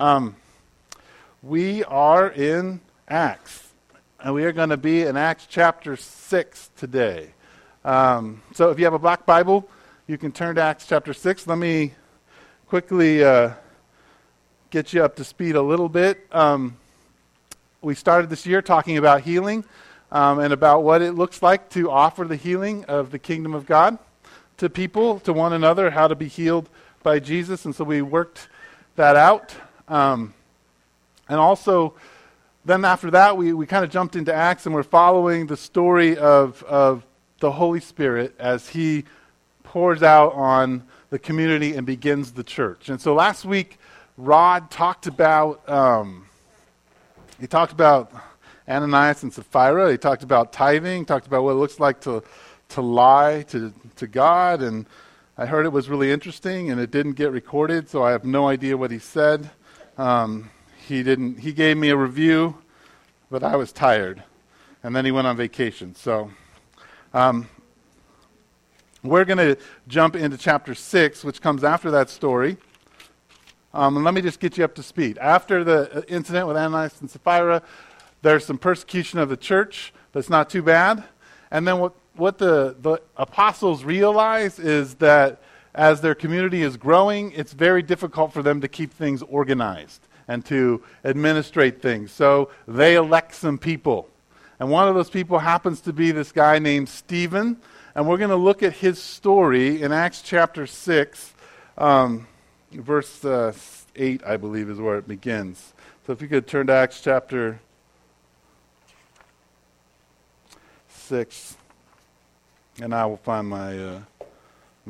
Um, we are in Acts, and we are going to be in Acts chapter 6 today. Um, so if you have a black Bible, you can turn to Acts chapter 6. Let me quickly uh, get you up to speed a little bit. Um, we started this year talking about healing um, and about what it looks like to offer the healing of the kingdom of God to people, to one another, how to be healed by Jesus. And so we worked that out. Um, and also, then after that, we, we kind of jumped into Acts and we're following the story of, of the Holy Spirit as he pours out on the community and begins the church. And so last week, Rod talked about, um, he talked about Ananias and Sapphira. He talked about tithing, talked about what it looks like to, to lie to, to God. And I heard it was really interesting, and it didn't get recorded, so I have no idea what he said. Um, he didn't. He gave me a review, but I was tired, and then he went on vacation. So, um, we're going to jump into chapter six, which comes after that story. Um, and let me just get you up to speed. After the uh, incident with Ananias and Sapphira, there's some persecution of the church that's not too bad. And then what what the, the apostles realize is that as their community is growing, it's very difficult for them to keep things organized and to administrate things. So they elect some people. And one of those people happens to be this guy named Stephen. And we're going to look at his story in Acts chapter 6, um, verse uh, 8, I believe, is where it begins. So if you could turn to Acts chapter 6. And I will find my, uh,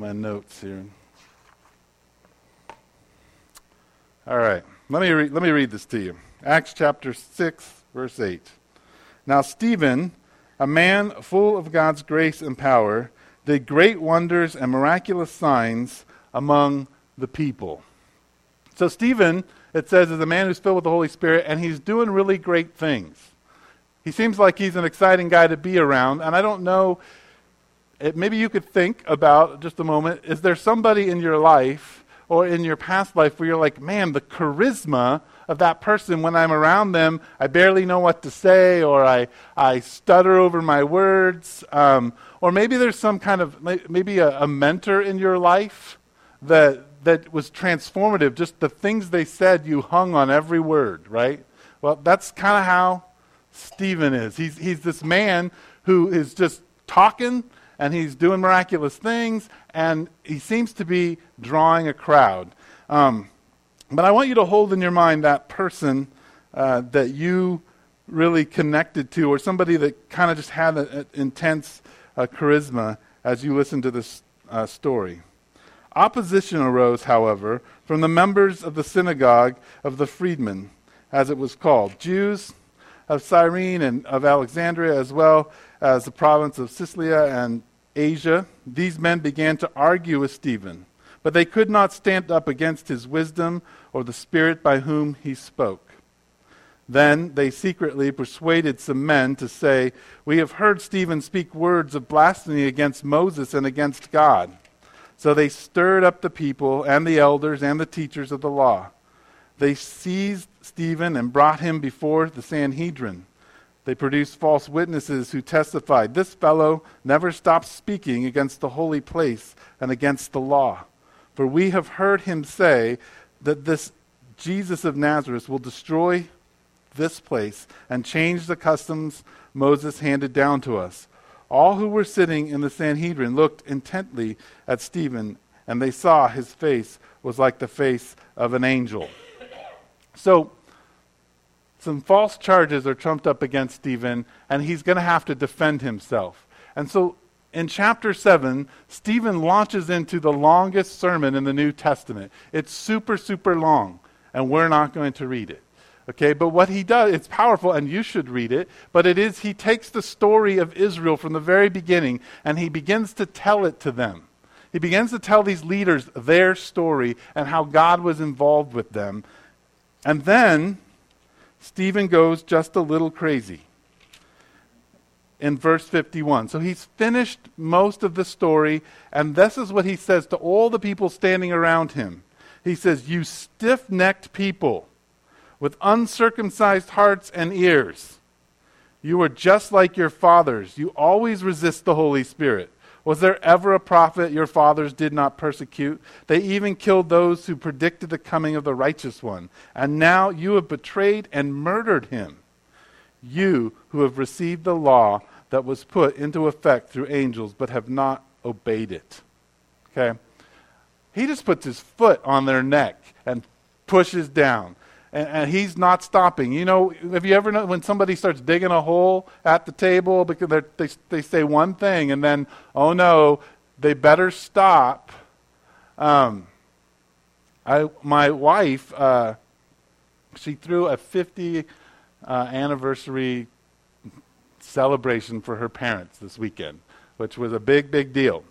my notes here. All right. Let me, re- let me read this to you. Acts chapter 6, verse 8. Now, Stephen, a man full of God's grace and power, did great wonders and miraculous signs among the people. So, Stephen, it says, is a man who's filled with the Holy Spirit, and he's doing really great things. He seems like he's an exciting guy to be around, and I don't know it, maybe you could think about just a moment is there somebody in your life or in your past life where you're like, man, the charisma of that person, when I'm around them, I barely know what to say or I, I stutter over my words. Um, or maybe there's some kind of, maybe a, a mentor in your life that, that was transformative. Just the things they said, you hung on every word, right? Well, that's kind of how Stephen is. He's, he's this man who is just talking and he's doing miraculous things, and he seems to be drawing a crowd. Um, but I want you to hold in your mind that person uh, that you really connected to, or somebody that kind of just had an intense uh, charisma as you listen to this uh, story. Opposition arose, however, from the members of the synagogue of the freedmen, as it was called, Jews of Cyrene and of Alexandria, as well as the province of Cilicia and Asia, these men began to argue with Stephen, but they could not stand up against his wisdom or the spirit by whom he spoke. Then they secretly persuaded some men to say, We have heard Stephen speak words of blasphemy against Moses and against God. So they stirred up the people and the elders and the teachers of the law. They seized Stephen and brought him before the Sanhedrin. They produced false witnesses who testified, This fellow never stops speaking against the holy place and against the law. For we have heard him say that this Jesus of Nazareth will destroy this place and change the customs Moses handed down to us. All who were sitting in the Sanhedrin looked intently at Stephen, and they saw his face was like the face of an angel. So, some false charges are trumped up against Stephen, and he's going to have to defend himself. And so in chapter 7, Stephen launches into the longest sermon in the New Testament. It's super, super long, and we're not going to read it. Okay, but what he does, it's powerful, and you should read it, but it is he takes the story of Israel from the very beginning and he begins to tell it to them. He begins to tell these leaders their story and how God was involved with them. And then Stephen goes just a little crazy in verse 51. So he's finished most of the story, and this is what he says to all the people standing around him. He says, You stiff necked people. with uncircumcised hearts and ears. You are just like your fathers. You always resist the Holy Spirit. Was there ever a prophet your fathers did not persecute? They even killed those who predicted the coming of the righteous one. And now you have betrayed and murdered him. You who have received the law that was put into effect through angels, but have not obeyed it. Okay? He just puts his foot on their neck and pushes down and, and, he's not stopping. You know, have you ever known when somebody starts digging a hole at the table because they they say one thing and then oh no, they better stop. Um, I my wife uh, she threw a 50 uh, anniversary celebration for her parents this weekend, which was a big big deal.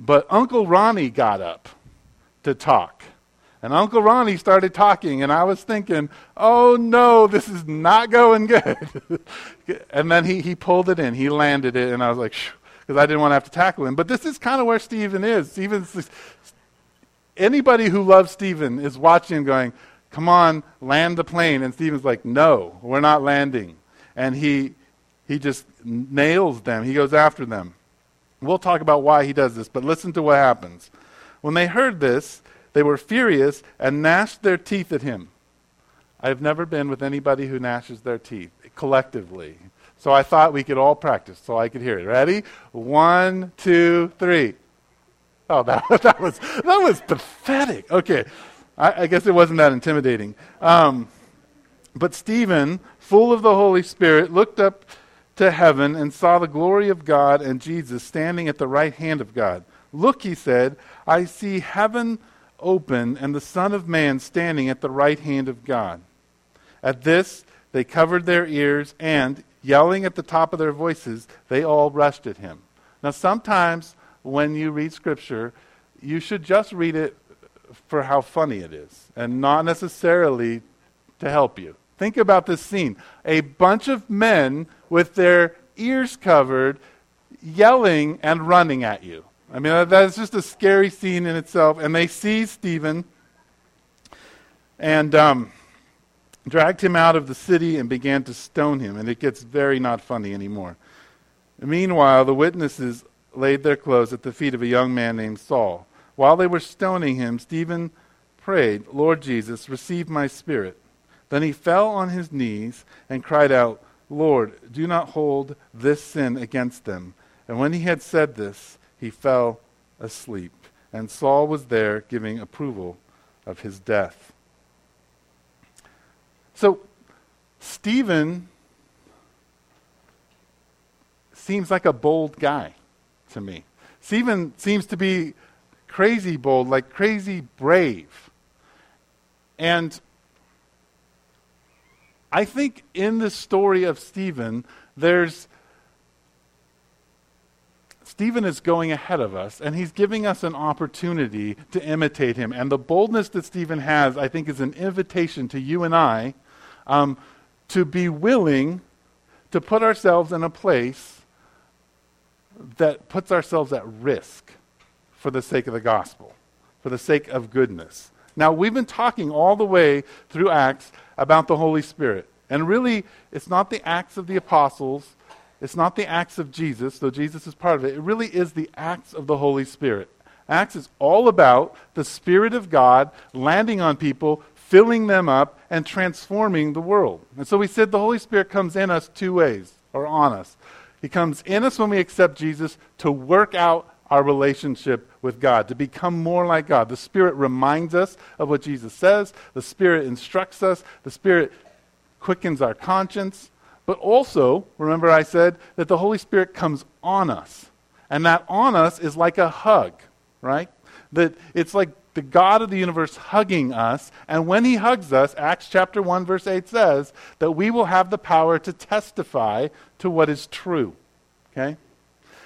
But Uncle Ronnie got up to talk. And Uncle Ronnie started talking, and I was thinking, oh no, this is not going good. and then he, he pulled it in, he landed it, and I was like, because I didn't want to have to tackle him. But this is kind of where Stephen is. Stephen's, anybody who loves Stephen is watching him going, come on, land the plane. And Stephen's like, no, we're not landing. And he, he just nails them, he goes after them. We'll talk about why he does this, but listen to what happens. When they heard this, they were furious and gnashed their teeth at him. I've never been with anybody who gnashes their teeth collectively. So I thought we could all practice so I could hear it. Ready? One, two, three. Oh, that, that, was, that was pathetic. Okay. I, I guess it wasn't that intimidating. Um, but Stephen, full of the Holy Spirit, looked up to heaven and saw the glory of God and Jesus standing at the right hand of God. Look, he said, I see heaven open and the Son of Man standing at the right hand of God. At this, they covered their ears and, yelling at the top of their voices, they all rushed at him. Now, sometimes when you read Scripture, you should just read it for how funny it is and not necessarily to help you. Think about this scene a bunch of men with their ears covered yelling and running at you. I mean, that's just a scary scene in itself. And they seized Stephen and um, dragged him out of the city and began to stone him. And it gets very not funny anymore. And meanwhile, the witnesses laid their clothes at the feet of a young man named Saul. While they were stoning him, Stephen prayed, Lord Jesus, receive my spirit. Then he fell on his knees and cried out, Lord, do not hold this sin against them. And when he had said this, he fell asleep. And Saul was there giving approval of his death. So, Stephen seems like a bold guy to me. Stephen seems to be crazy bold, like crazy brave. And I think in the story of Stephen, there's Stephen is going ahead of us, and he's giving us an opportunity to imitate him. And the boldness that Stephen has, I think, is an invitation to you and I um, to be willing to put ourselves in a place that puts ourselves at risk for the sake of the gospel, for the sake of goodness. Now, we've been talking all the way through Acts about the Holy Spirit. And really, it's not the Acts of the Apostles it's not the acts of Jesus, though Jesus is part of it. It really is the acts of the Holy Spirit. Acts is all about the Spirit of God landing on people, filling them up, and transforming the world. And so we said the Holy Spirit comes in us two ways, or on us. He comes in us when we accept Jesus to work out our relationship with God, to become more like God. The Spirit reminds us of what Jesus says, the Spirit instructs us, the Spirit quickens our conscience. But also, remember I said that the Holy Spirit comes on us. And that on us is like a hug, right? That it's like the God of the universe hugging us. And when he hugs us, Acts chapter 1, verse 8 says that we will have the power to testify to what is true. Okay?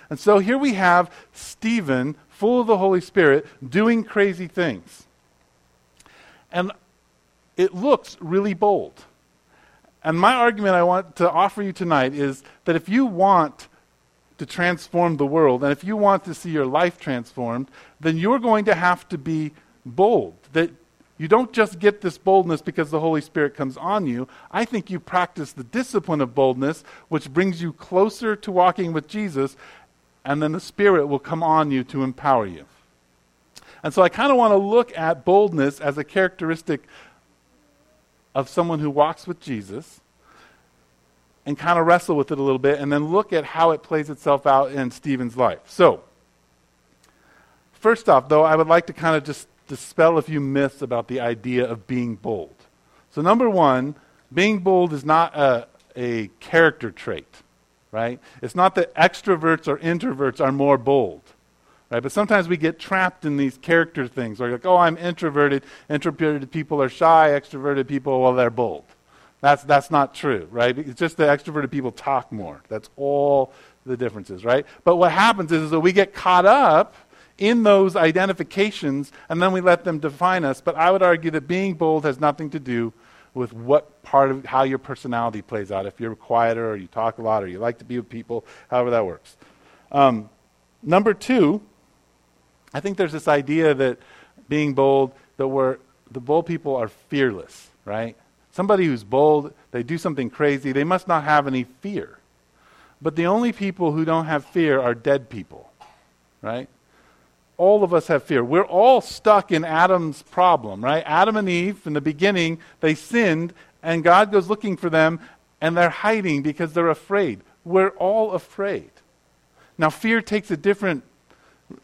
And so here we have Stephen, full of the Holy Spirit, doing crazy things. And it looks really bold. And my argument I want to offer you tonight is that if you want to transform the world, and if you want to see your life transformed, then you're going to have to be bold. That You don't just get this boldness because the Holy Spirit comes on you. I think you practice the discipline of boldness, which brings you closer to walking with Jesus, and then the Spirit will come on you to empower you. And so I kind of want to look at boldness as a characteristic of someone who walks with Jesus and kind of wrestle with it a little bit and then look at how it plays itself out in Stephen's life. So, first off, though, I would like to kind of just dispel a few myths about the idea of being bold. So, number one, being bold is not a, a character trait, right? It's not that extroverts or introverts are more bold. Right? But sometimes we get trapped in these character things. Or like, oh, I'm introverted. Introverted people are shy. Extroverted people, well, they're bold. That's, that's not true, right? It's just that extroverted people talk more. That's all the differences, right? But what happens is, is that we get caught up in those identifications and then we let them define us. But I would argue that being bold has nothing to do with what part of how your personality plays out. If you're quieter or you talk a lot or you like to be with people, however that works. Um, number two, I think there's this idea that being bold, that we're, the bold people are fearless, right? Somebody who's bold, they do something crazy, they must not have any fear. But the only people who don't have fear are dead people, right? All of us have fear. We're all stuck in Adam's problem, right? Adam and Eve, in the beginning, they sinned, and God goes looking for them, and they're hiding because they're afraid. We're all afraid. Now, fear takes a different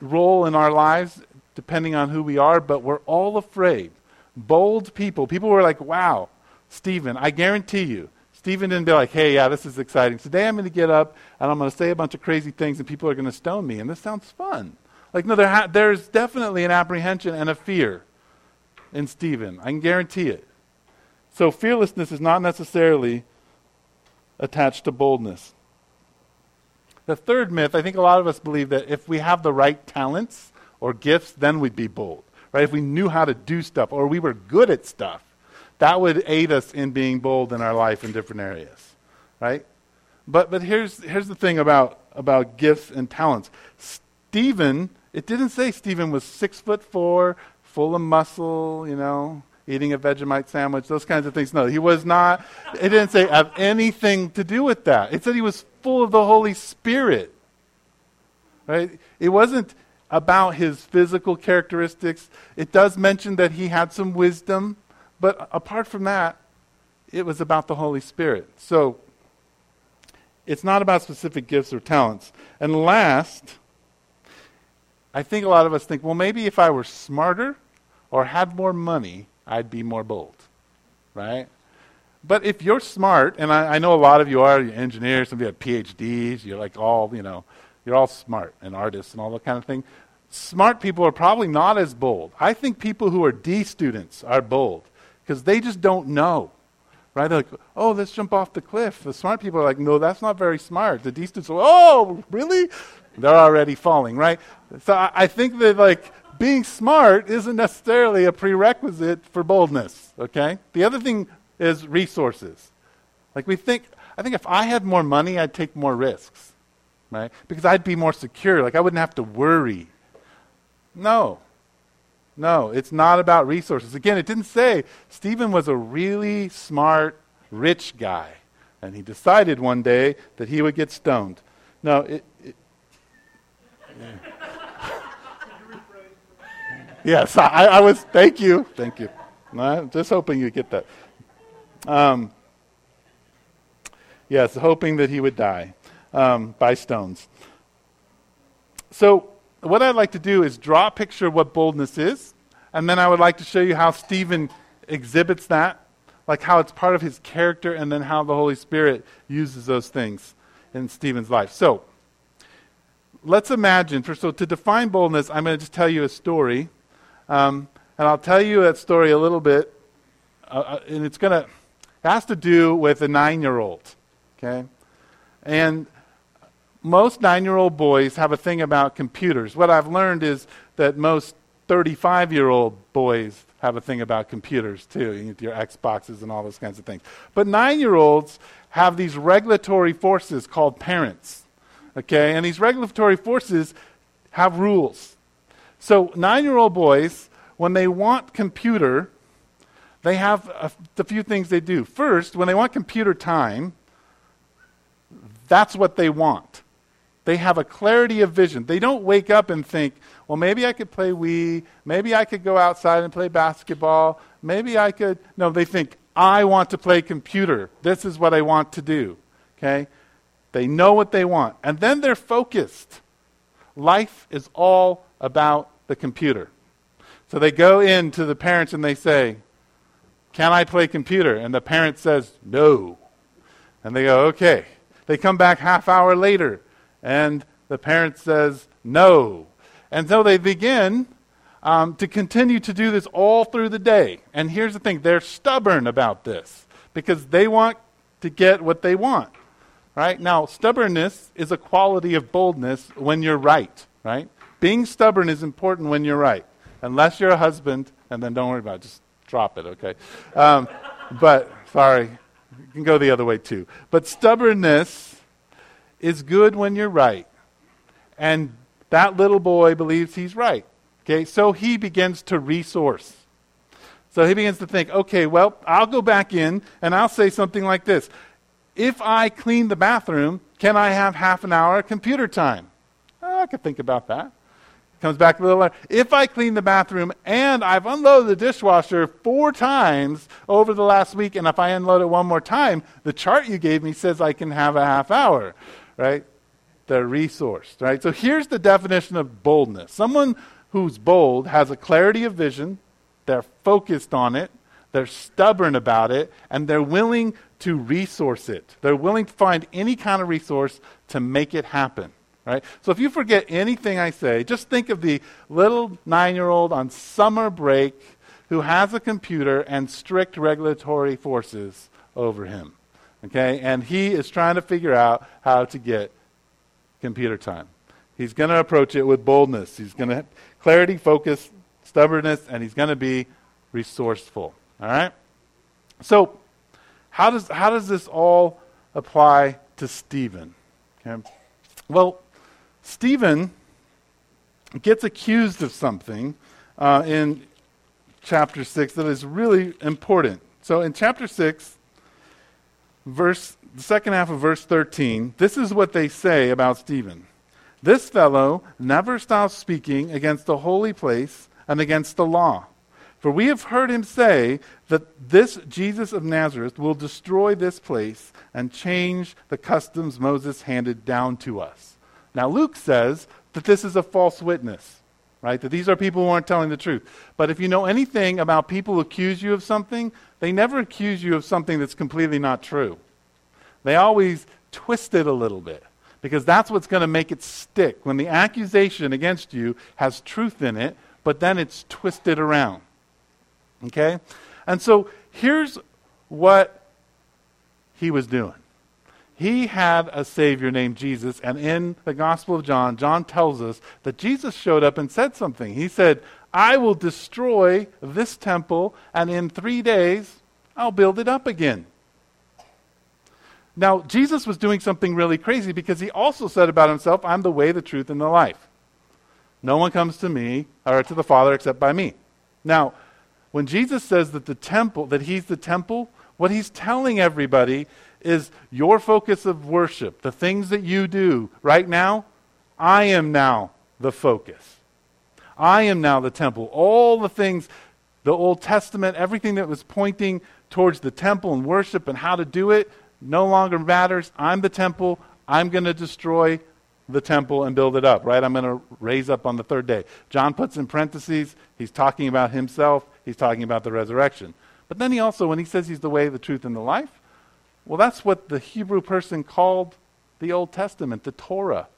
role in our lives depending on who we are, but we're all afraid. Bold people, people were like, wow, Stephen, I guarantee you, Stephen didn't be like, hey, yeah, this is exciting. Today I'm going to get up and I'm going to say a bunch of crazy things and people are going to stone me, and this sounds fun. Like, no, there ha- there's definitely an apprehension and a fear in Stephen. I can guarantee it. So, fearlessness is not necessarily attached to boldness. The third myth, I think a lot of us believe that if we have the right talents or gifts, then we'd be bold. Right? If we knew how to do stuff or we were good at stuff, that would aid us in being bold in our life in different areas, right? But, but here's, here's the thing about, about gifts and talents. Stephen, it didn't say Stephen was six foot four, full of muscle, you know, eating a Vegemite sandwich, those kinds of things. No, he was not. It didn't say have anything to do with that. It said he was full of the Holy Spirit. Right? It wasn't about his physical characteristics. It does mention that he had some wisdom. But apart from that, it was about the Holy Spirit. So it's not about specific gifts or talents. And last, I think a lot of us think, well, maybe if I were smarter or had more money, I'd be more bold. Right? But if you're smart, and I, I know a lot of you are, engineers, some of you have PhDs, you're like all, you know, you're all smart and artists and all that kind of thing. Smart people are probably not as bold. I think people who are D students are bold because they just don't know. Right? They're like, oh, let's jump off the cliff. The smart people are like, no, that's not very smart. The D students are, oh, really? They're already falling, right? So I, I think that like being smart isn't necessarily a prerequisite for boldness. Okay? The other thing is resources. Like we think, I think if I had more money, I'd take more risks, right? Because I'd be more secure. Like I wouldn't have to worry. No, no, it's not about resources. Again, it didn't say Stephen was a really smart, rich guy, and he decided one day that he would get stoned. No, it. it yeah. yes, I, I, was. Thank you, thank you. I'm just hoping you get that. Um, yes, hoping that he would die um, by stones. So what I'd like to do is draw a picture of what boldness is, and then I would like to show you how Stephen exhibits that, like how it's part of his character, and then how the Holy Spirit uses those things in Stephen's life. So, let's imagine, for, so to define boldness, I'm going to just tell you a story, um, and I'll tell you that story a little bit, uh, uh and it's going to, has to do with a nine year old, okay? And most nine year old boys have a thing about computers. What I've learned is that most 35 year old boys have a thing about computers too, your Xboxes and all those kinds of things. But nine year olds have these regulatory forces called parents. Okay? And these regulatory forces have rules. So nine year old boys, when they want computer, they have a, a few things they do. First, when they want computer time, that's what they want. They have a clarity of vision. They don't wake up and think, well, maybe I could play Wii. Maybe I could go outside and play basketball. Maybe I could. No, they think, I want to play computer. This is what I want to do. Okay? They know what they want. And then they're focused. Life is all about the computer. So they go in to the parents and they say, Can I play computer? And the parent says, No. And they go, Okay. They come back half hour later and the parent says, No. And so they begin um, to continue to do this all through the day. And here's the thing they're stubborn about this because they want to get what they want. Right? Now, stubbornness is a quality of boldness when you're right. Right? Being stubborn is important when you're right. Unless you're a husband, and then don't worry about it. Just drop it, okay? Um, but, sorry, you can go the other way too. But stubbornness is good when you're right. And that little boy believes he's right. Okay, so he begins to resource. So he begins to think, okay, well, I'll go back in and I'll say something like this. If I clean the bathroom, can I have half an hour computer time? I could think about that. Comes back a little later. If I clean the bathroom and I've unloaded the dishwasher four times over the last week, and if I unload it one more time, the chart you gave me says I can have a half hour, right? They're resourced, right? So here's the definition of boldness. Someone who's bold has a clarity of vision, they're focused on it, they're stubborn about it, and they're willing to resource it. They're willing to find any kind of resource to make it happen. Right? So if you forget anything I say, just think of the little nine year old on summer break who has a computer and strict regulatory forces over him. Okay? And he is trying to figure out how to get computer time. He's going to approach it with boldness. He's going to have clarity, focus, stubbornness, and he's going to be resourceful. All right? So, how does, how does this all apply to Stephen? Okay. Well, Stephen gets accused of something uh, in chapter 6 that is really important. So, in chapter 6, verse, the second half of verse 13, this is what they say about Stephen. This fellow never stops speaking against the holy place and against the law. For we have heard him say that this Jesus of Nazareth will destroy this place and change the customs Moses handed down to us. Now, Luke says that this is a false witness, right? That these are people who aren't telling the truth. But if you know anything about people who accuse you of something, they never accuse you of something that's completely not true. They always twist it a little bit because that's what's going to make it stick. When the accusation against you has truth in it, but then it's twisted around. Okay? And so here's what he was doing. He had a Savior named Jesus, and in the Gospel of John, John tells us that Jesus showed up and said something. He said, I will destroy this temple, and in three days, I'll build it up again. Now, Jesus was doing something really crazy because he also said about himself, I'm the way, the truth, and the life. No one comes to me or to the Father except by me. Now, when Jesus says that the temple, that he's the temple, what he's telling everybody is your focus of worship, the things that you do right now, I am now the focus. I am now the temple. All the things, the Old Testament, everything that was pointing towards the temple and worship and how to do it, no longer matters. I'm the temple. I'm going to destroy the temple and build it up, right? I'm going to raise up on the third day. John puts in parentheses, he's talking about himself, he's talking about the resurrection. But then he also, when he says he's the way, the truth, and the life, well, that's what the Hebrew person called the Old Testament, the Torah.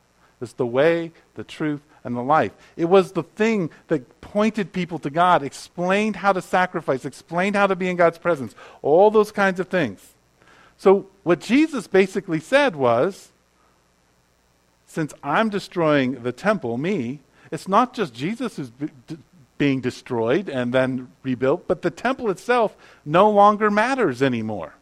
It's the way, the truth, and the life. It was the thing that pointed people to God, explained how to sacrifice, explained how to be in God's presence, all those kinds of things. So, what Jesus basically said was since I'm destroying the temple, me, it's not just Jesus who's b- being destroyed and then rebuilt, but the temple itself no longer matters anymore.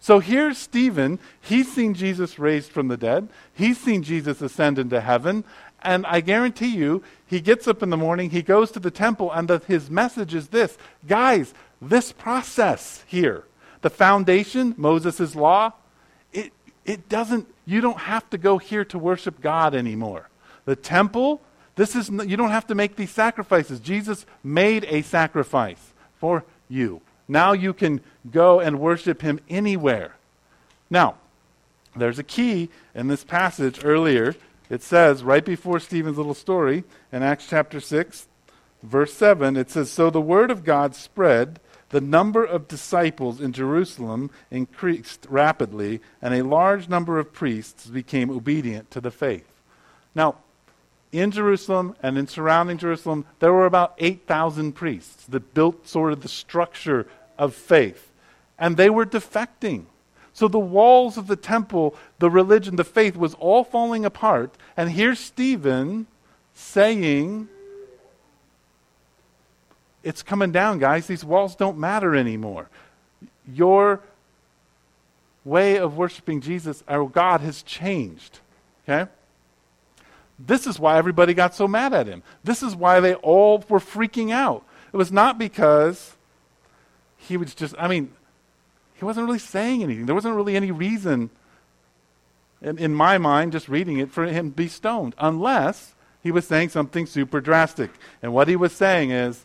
So here's Stephen. He's seen Jesus raised from the dead. He's seen Jesus ascend into heaven. And I guarantee you, he gets up in the morning, he goes to the temple, and the, his message is this Guys, this process here, the foundation, Moses' law, it, it doesn't, you don't have to go here to worship God anymore. The temple, this is, you don't have to make these sacrifices. Jesus made a sacrifice for you. Now you can go and worship him anywhere. Now, there's a key in this passage earlier. It says, right before Stephen's little story, in Acts chapter 6, verse 7, it says, So the word of God spread, the number of disciples in Jerusalem increased rapidly, and a large number of priests became obedient to the faith. Now, in Jerusalem and in surrounding Jerusalem, there were about 8,000 priests that built sort of the structure of faith. And they were defecting. So the walls of the temple, the religion, the faith was all falling apart. And here's Stephen saying, It's coming down, guys. These walls don't matter anymore. Your way of worshiping Jesus, our God, has changed. Okay? This is why everybody got so mad at him. This is why they all were freaking out. It was not because he was just, I mean, he wasn't really saying anything. There wasn't really any reason, in, in my mind, just reading it, for him to be stoned, unless he was saying something super drastic. And what he was saying is,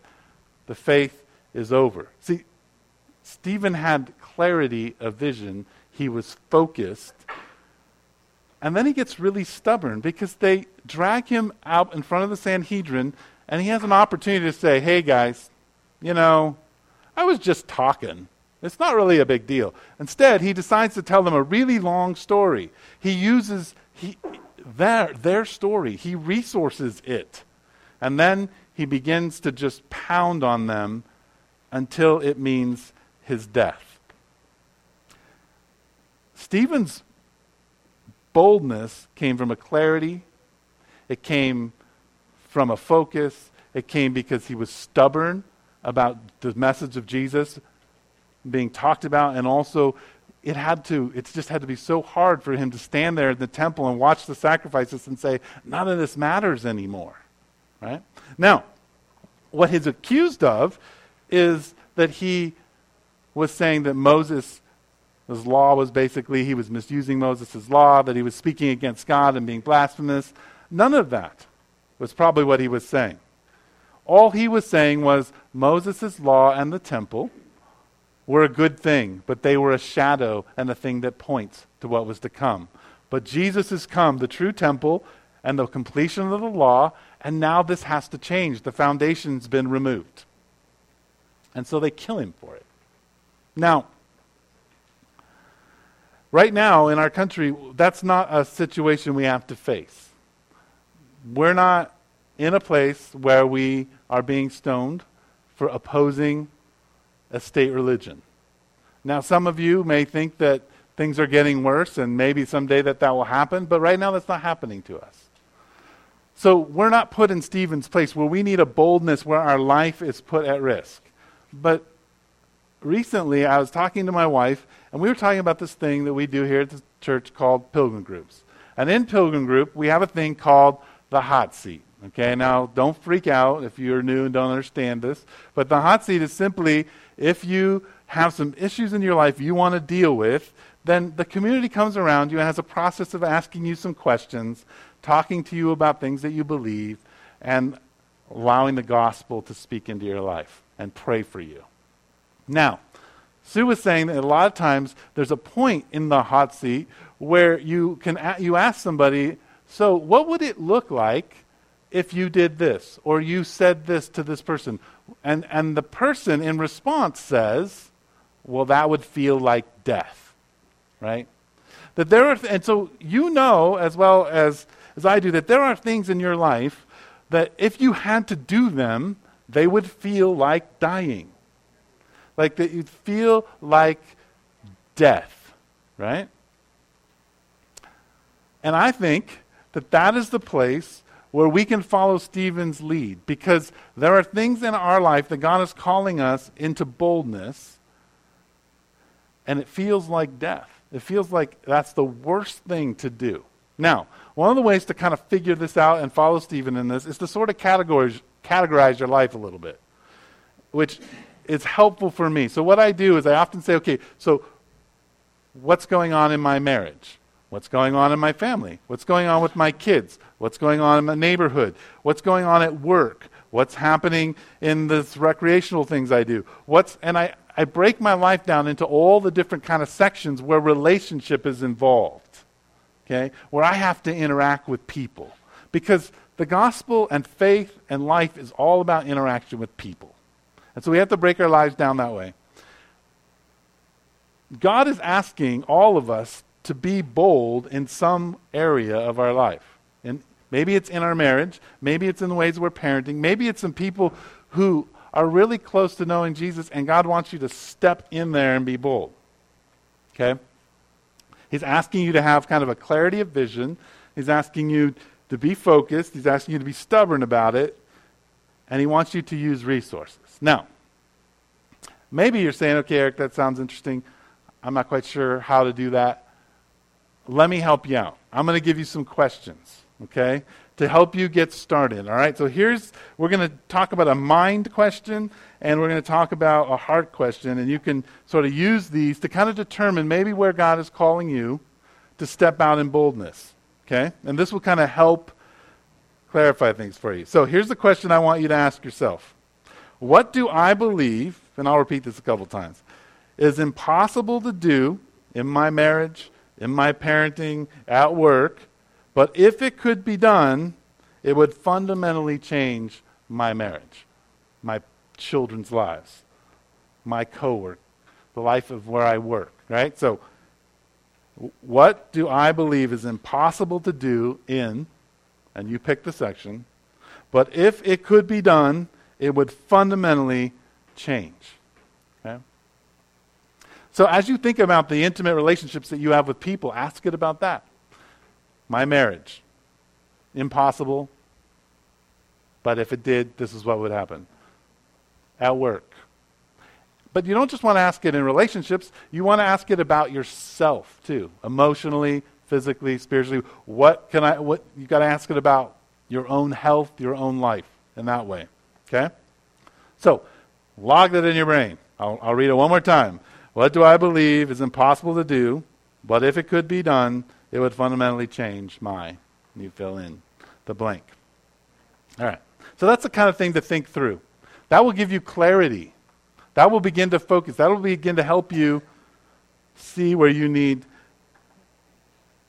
the faith is over. See, Stephen had clarity of vision, he was focused. And then he gets really stubborn because they drag him out in front of the Sanhedrin, and he has an opportunity to say, hey, guys, you know, I was just talking. It's not really a big deal. Instead, he decides to tell them a really long story. He uses he, their, their story, he resources it. And then he begins to just pound on them until it means his death. Stephen's boldness came from a clarity, it came from a focus, it came because he was stubborn about the message of Jesus being talked about, and also it had to, it just had to be so hard for him to stand there in the temple and watch the sacrifices and say, none of this matters anymore. Right? Now, what he's accused of is that he was saying that Moses' law was basically he was misusing Moses' law, that he was speaking against God and being blasphemous. None of that was probably what he was saying. All he was saying was Moses' law and the temple were a good thing, but they were a shadow and a thing that points to what was to come. But Jesus has come, the true temple, and the completion of the law, and now this has to change. The foundation's been removed. And so they kill him for it. Now, right now in our country, that's not a situation we have to face. We're not in a place where we are being stoned for opposing a state religion. Now, some of you may think that things are getting worse and maybe someday that that will happen, but right now that's not happening to us. So we're not put in Stephen's place where we need a boldness where our life is put at risk. But recently I was talking to my wife and we were talking about this thing that we do here at the church called pilgrim groups. And in pilgrim group, we have a thing called the hot seat. Okay, now don't freak out if you're new and don't understand this. But the hot seat is simply if you have some issues in your life you want to deal with, then the community comes around you and has a process of asking you some questions, talking to you about things that you believe, and allowing the gospel to speak into your life and pray for you. Now, Sue was saying that a lot of times there's a point in the hot seat where you can you ask somebody, so what would it look like if you did this or you said this to this person. And, and the person in response says, well, that would feel like death, right? That there are, th- and so you know as well as, as I do that there are things in your life that if you had to do them, they would feel like dying. Like that you'd feel like death, right? And I think that that is the place where we can follow Stephen's lead because there are things in our life that God is calling us into boldness, and it feels like death. It feels like that's the worst thing to do. Now, one of the ways to kind of figure this out and follow Stephen in this is to sort of categorize, categorize your life a little bit, which it's helpful for me. So what I do is I often say, okay, so what's going on in my marriage? What's going on in my family? What's going on with my kids? What's going on in my neighborhood? What's going on at work? What's happening in the recreational things I do? What's and I, I break my life down into all the different kind of sections where relationship is involved. Okay? Where I have to interact with people. Because the gospel and faith and life is all about interaction with people. And so we have to break our lives down that way. God is asking all of us to be bold in some area of our life. And maybe it's in our marriage, maybe it's in the ways we're parenting, maybe it's in people who are really close to knowing Jesus and God wants you to step in there and be bold. Okay? He's asking you to have kind of a clarity of vision. He's asking you to be focused. He's asking you to be stubborn about it. And he wants you to use resources. Now, maybe you're saying, okay, Eric, that sounds interesting. I'm not quite sure how to do that. Let me help you out. I'm going to give you some questions, okay, to help you get started. All right, so here's, we're going to talk about a mind question and we're going to talk about a heart question. And you can sort of use these to kind of determine maybe where God is calling you to step out in boldness, okay? And this will kind of help clarify things for you. So here's the question I want you to ask yourself What do I believe, and I'll repeat this a couple times, is impossible to do in my marriage, in my parenting, at work, but if it could be done, it would fundamentally change my marriage, my children's lives, my co-work, the life of where I work, right? So what do I believe is impossible to do in, and you pick the section, but if it could be done, it would fundamentally change. Okay? So as you think about the intimate relationships that you have with people, ask it about that. My marriage, impossible, but if it did, this is what would happen. At work. But you don't just want to ask it in relationships, you want to ask it about yourself too, emotionally, physically, spiritually. What can I what you got to ask it about your own health, your own life in that way. Okay? So, log that in your brain. I'll, I'll read it one more time. What do I believe is impossible to do, but if it could be done, it would fundamentally change my. You fill in the blank. All right. So that's the kind of thing to think through. That will give you clarity. That will begin to focus. That will begin to help you see where you need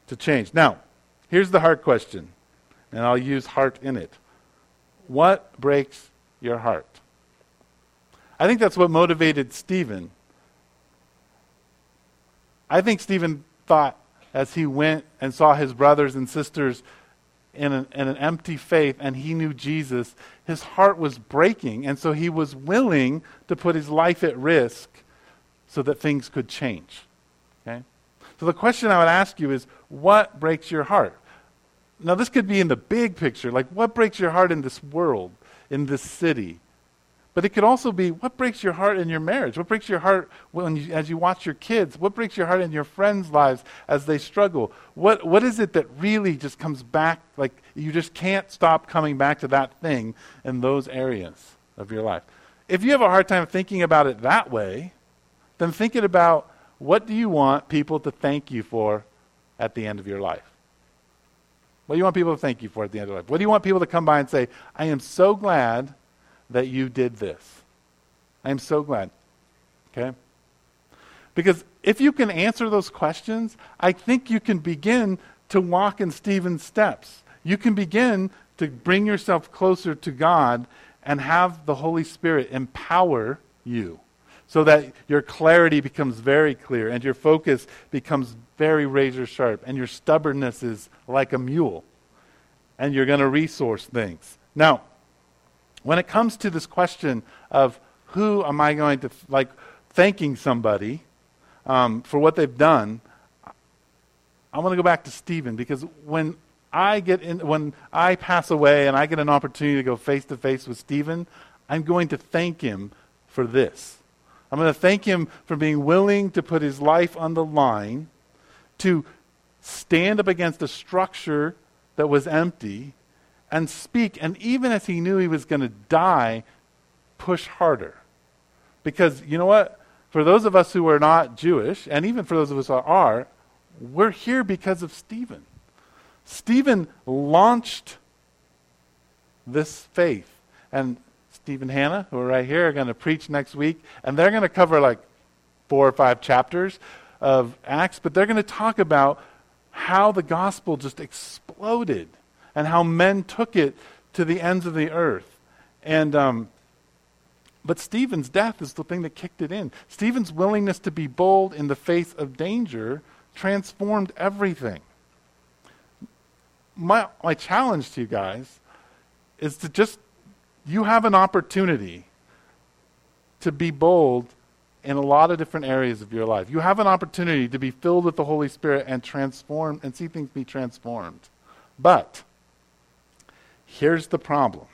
to change. Now, here's the heart question, and I'll use heart in it. What breaks your heart? I think that's what motivated Stephen I think Stephen thought as he went and saw his brothers and sisters in an, in an, empty faith and he knew Jesus, his heart was breaking. And so he was willing to put his life at risk so that things could change. Okay? So the question I would ask you is what breaks your heart? Now, this could be in the big picture. Like, what breaks your heart in this world, in this city, but it could also be what breaks your heart in your marriage? What breaks your heart when you, as you watch your kids? What breaks your heart in your friends' lives as they struggle? What, what is it that really just comes back? Like you just can't stop coming back to that thing in those areas of your life. If you have a hard time thinking about it that way, then think it about what do you want people to thank you for at the end of your life? What do you want people to thank you for at the end of your life? What do you want people to come by and say, I am so glad that you did this. I'm so glad. Okay? Because if you can answer those questions, I think you can begin to walk in Stephen's steps. You can begin to bring yourself closer to God and have the Holy Spirit empower you so that your clarity becomes very clear and your focus becomes very razor sharp and your stubbornness is like a mule and you're going to resource things. Now, when it comes to this question of who am I going to, like, thanking somebody um, for what they've done, I want to go back to Stephen because when I get in, when I pass away and I get an opportunity to go face to face with Stephen, I'm going to thank him for this. I'm going to thank him for being willing to put his life on the line, to stand up against a structure that was empty, and speak. And even as he knew he was going to die, push harder. Because you know what? For those of us who are not Jewish, and even for those of us who are, we're here because of Stephen. Stephen launched this faith. And Stephen Hannah, who are right here, are going to preach next week, and they're going to cover like four or five chapters of Acts, but they're going to talk about how the gospel just exploded and how men took it to the ends of the earth. And um, but Stephen's death is the thing that kicked it in. Stephen's willingness to be bold in the face of danger transformed everything. My, my challenge to you guys is to just, you have an opportunity to be bold in a lot of different areas of your life. You have an opportunity to be filled with the Holy Spirit and transform and see things be transformed. But here's the problem.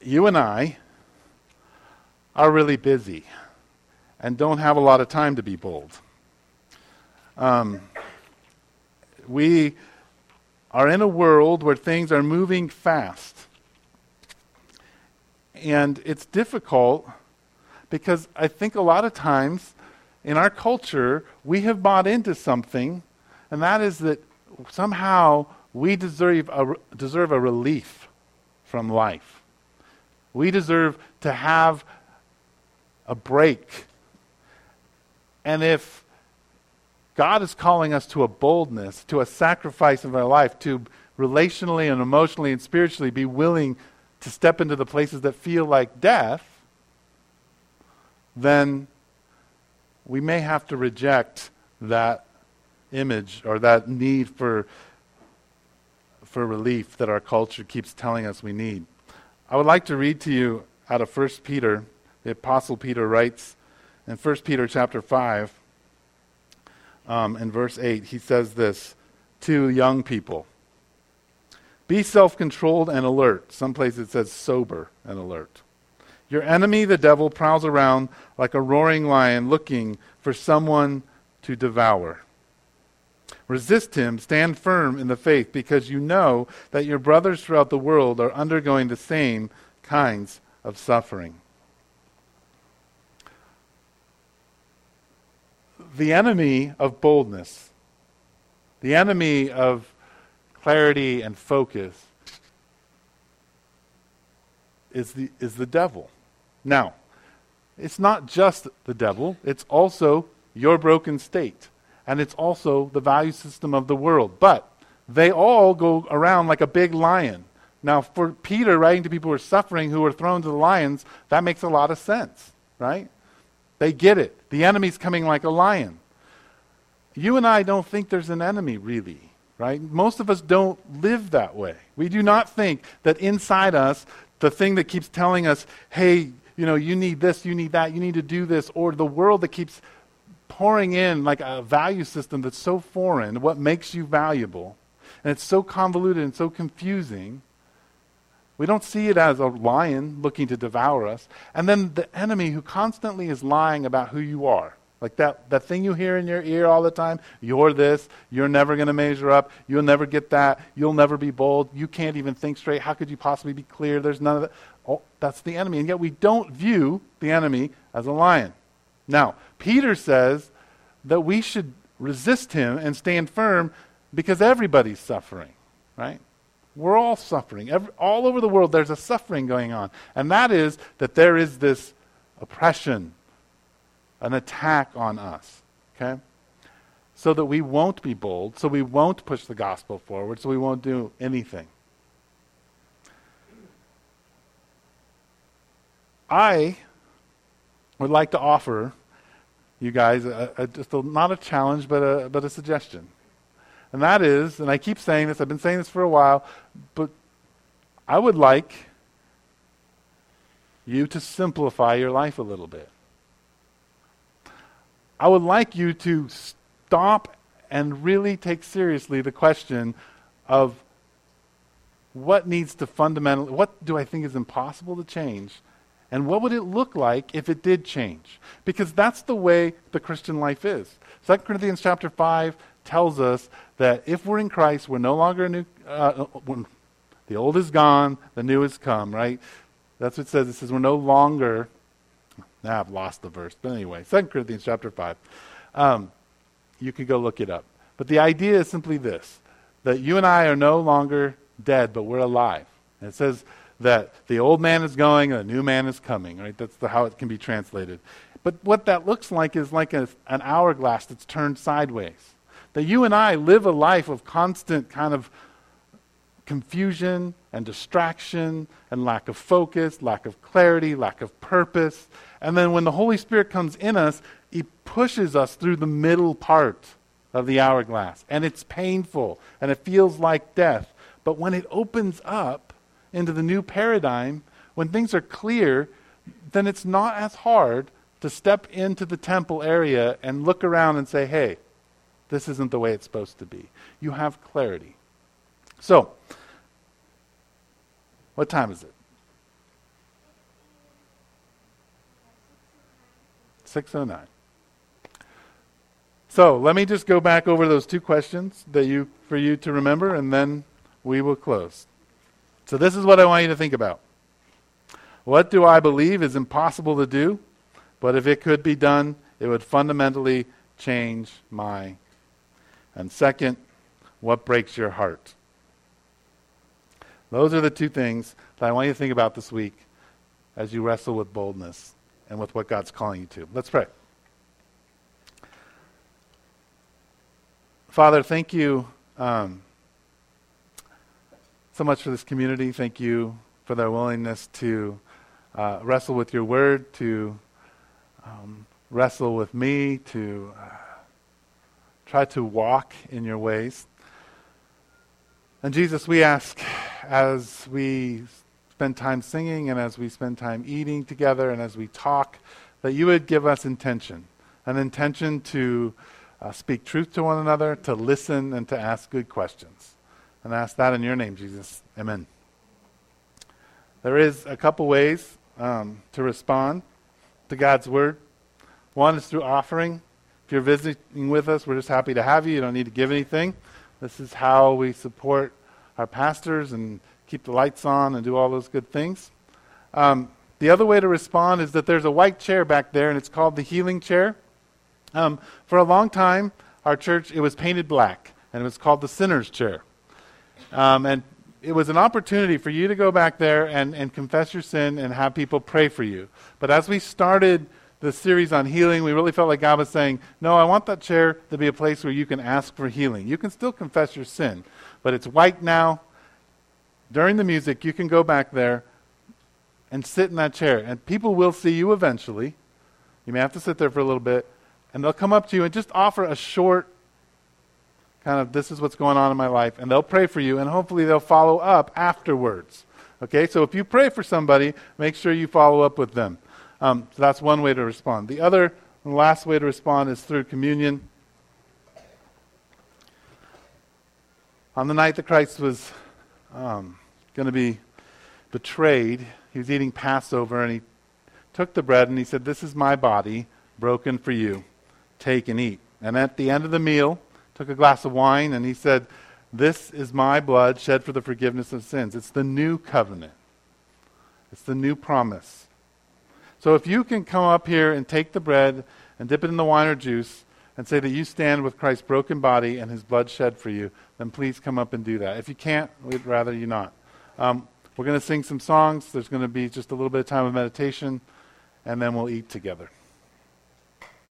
You and I are really busy and don't have a lot of time to be bold. Um, we are in a world where things are moving fast. And it's difficult because I think a lot of times in our culture, we have bought into something, and that is that somehow we deserve a, deserve a relief from life. We deserve to have a break. And if God is calling us to a boldness, to a sacrifice of our life, to relationally and emotionally and spiritually be willing to step into the places that feel like death, then we may have to reject that image or that need for, for relief that our culture keeps telling us we need. I would like to read to you out of 1 Peter. The Apostle Peter writes in 1 Peter chapter 5, um, in verse 8, he says this to young people Be self controlled and alert. Some places it says sober and alert. Your enemy, the devil, prowls around like a roaring lion looking for someone to devour. Resist him, stand firm in the faith, because you know that your brothers throughout the world are undergoing the same kinds of suffering. the enemy of boldness, the enemy of clarity and focus, is the, is the devil. Now, it's not just the devil, it's also your broken state. And it's also the value system of the world. But they all go around like a big lion. Now, for Peter writing to people who are suffering, who are thrown to the lions, that makes a lot of sense, right? They get it. The enemy's coming like a lion. You and I don't think there's an enemy, really, right? Most of us don't live that way. We do not think that inside us, the thing that keeps telling us, hey, you know, you need this, you need that, you need to do this, or the world that keeps pouring in like a value system that's so foreign, what makes you valuable, and it's so convoluted and so confusing we don't see it as a lion looking to devour us. And then the enemy who constantly is lying about who you are. Like that, that thing you hear in your ear all the time you're this, you're never going to measure up, you'll never get that, you'll never be bold, you can't even think straight, how could you possibly be clear? There's none of that. Oh, that's the enemy. And yet we don't view the enemy as a lion. Now, Peter says that we should resist him and stand firm because everybody's suffering, right? We're all suffering. Every, all over the world, there's a suffering going on. And that is that there is this oppression, an attack on us. Okay? So that we won't be bold, so we won't push the gospel forward, so we won't do anything. I would like to offer you guys a, a, just a, not a challenge, but a, but a suggestion. And that is, and I keep saying this, I've been saying this for a while, but I would like you to simplify your life a little bit. I would like you to stop and really take seriously the question of what needs to fundamentally, what do I think is impossible to change? And what would it look like if it did change? Because that's the way the Christian life is. 2 Corinthians chapter 5 tells us that if we're in Christ, we're no longer a new. Uh, the old is gone, the new has come, right? That's what it says. It says we're no longer Now I've lost the verse. But anyway, 2 Corinthians chapter 5. Um, you can go look it up. But the idea is simply this that you and I are no longer dead, but we're alive. And it says that the old man is going and the new man is coming, right? That's the, how it can be translated. But what that looks like is like a, an hourglass that's turned sideways. That you and I live a life of constant kind of confusion and distraction and lack of focus, lack of clarity, lack of purpose. And then when the Holy Spirit comes in us, He pushes us through the middle part of the hourglass. And it's painful and it feels like death. But when it opens up into the new paradigm, when things are clear, then it's not as hard to step into the temple area and look around and say, hey, this isn't the way it's supposed to be. You have clarity. So, what time is it? 609. So let me just go back over those two questions that you for you to remember, and then we will close. So this is what I want you to think about. What do I believe is impossible to do, but if it could be done, it would fundamentally change my. And second, what breaks your heart? Those are the two things that I want you to think about this week as you wrestle with boldness and with what God's calling you to. Let's pray. Father, thank you um, so much for this community. Thank you for their willingness to uh, wrestle with your word, to um, wrestle with me, to uh, try to walk in your ways. And Jesus, we ask as we spend time singing and as we spend time eating together and as we talk, that you would give us intention an intention to uh, speak truth to one another, to listen, and to ask good questions. And I ask that in your name, Jesus. Amen. There is a couple ways um, to respond to God's word. One is through offering. If you're visiting with us, we're just happy to have you. You don't need to give anything. This is how we support our pastors and keep the lights on and do all those good things. Um, the other way to respond is that there's a white chair back there, and it's called the healing chair. Um, for a long time, our church it was painted black, and it was called the sinner's chair. Um, and it was an opportunity for you to go back there and, and confess your sin and have people pray for you. But as we started the series on healing, we really felt like God was saying, No, I want that chair to be a place where you can ask for healing. You can still confess your sin, but it's white now. During the music, you can go back there and sit in that chair. And people will see you eventually. You may have to sit there for a little bit. And they'll come up to you and just offer a short kind of, this is what's going on in my life. And they'll pray for you. And hopefully they'll follow up afterwards. Okay? So if you pray for somebody, make sure you follow up with them. Um, so that's one way to respond. The other, the last way to respond is through communion. On the night that Christ was um, going to be betrayed, he was eating Passover and he took the bread and he said, This is my body broken for you. Take and eat. And at the end of the meal, took a glass of wine and he said, This is my blood shed for the forgiveness of sins. It's the new covenant, it's the new promise. So if you can come up here and take the bread and dip it in the wine or juice, and say that you stand with Christ's broken body and his blood shed for you, then please come up and do that. If you can't, we'd rather you not. Um, we're going to sing some songs. There's going to be just a little bit of time of meditation, and then we'll eat together.